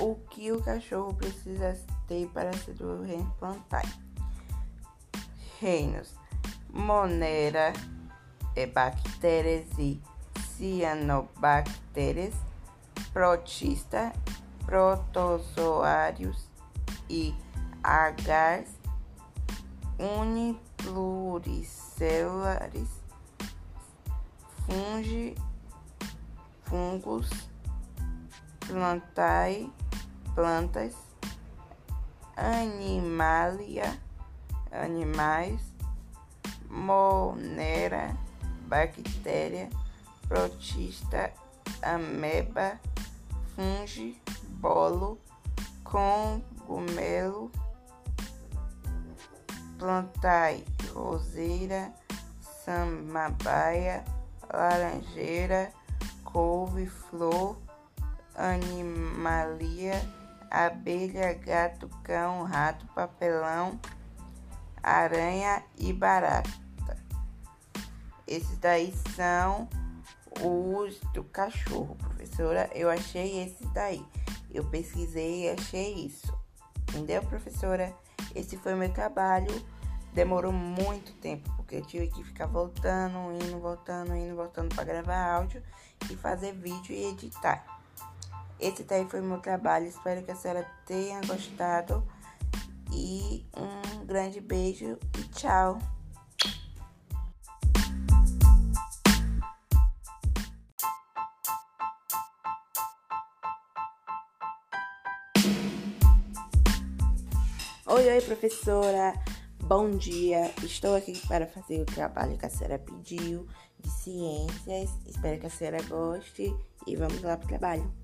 O que o cachorro precisa ter para se reimplantar? Reinos: Monera, é, bactérias e cianobactérias, protista, protozoários e agar unipluricelares, fungi, fungos, plantae, plantas, animalia, animais, monera, bactéria, protista, ameba, fungi, bolo, cogumelo, plantai, roseira, samambaia, laranjeira, couve-flor, animalia, abelha, gato, cão, rato, papelão, aranha e barata. Esses daí são os do cachorro, professora. Eu achei esses daí. Eu pesquisei e achei isso. Entendeu, professora? Esse foi meu trabalho. Demorou muito tempo, porque eu tive que ficar voltando, indo, voltando, indo, voltando para gravar áudio e fazer vídeo e editar. Esse daí foi meu trabalho. Espero que a senhora tenha gostado. E um grande beijo e tchau. Oi, oi, professora. Bom dia. Estou aqui para fazer o trabalho que a senhora pediu de ciências. Espero que a senhora goste e vamos lá para o trabalho.